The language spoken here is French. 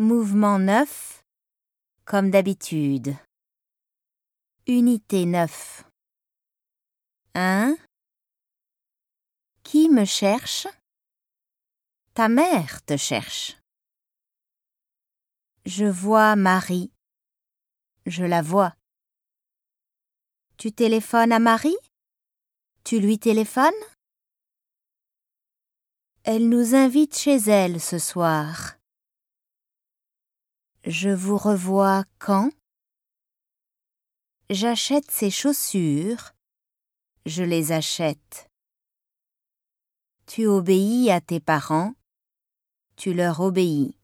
Mouvement 9. Comme d'habitude. Unité 9. 1. Qui me cherche? Ta mère te cherche. Je vois Marie. Je la vois. Tu téléphones à Marie? Tu lui téléphones? Elle nous invite chez elle ce soir. Je vous revois quand? J'achète ses chaussures. Je les achète. Tu obéis à tes parents. Tu leur obéis.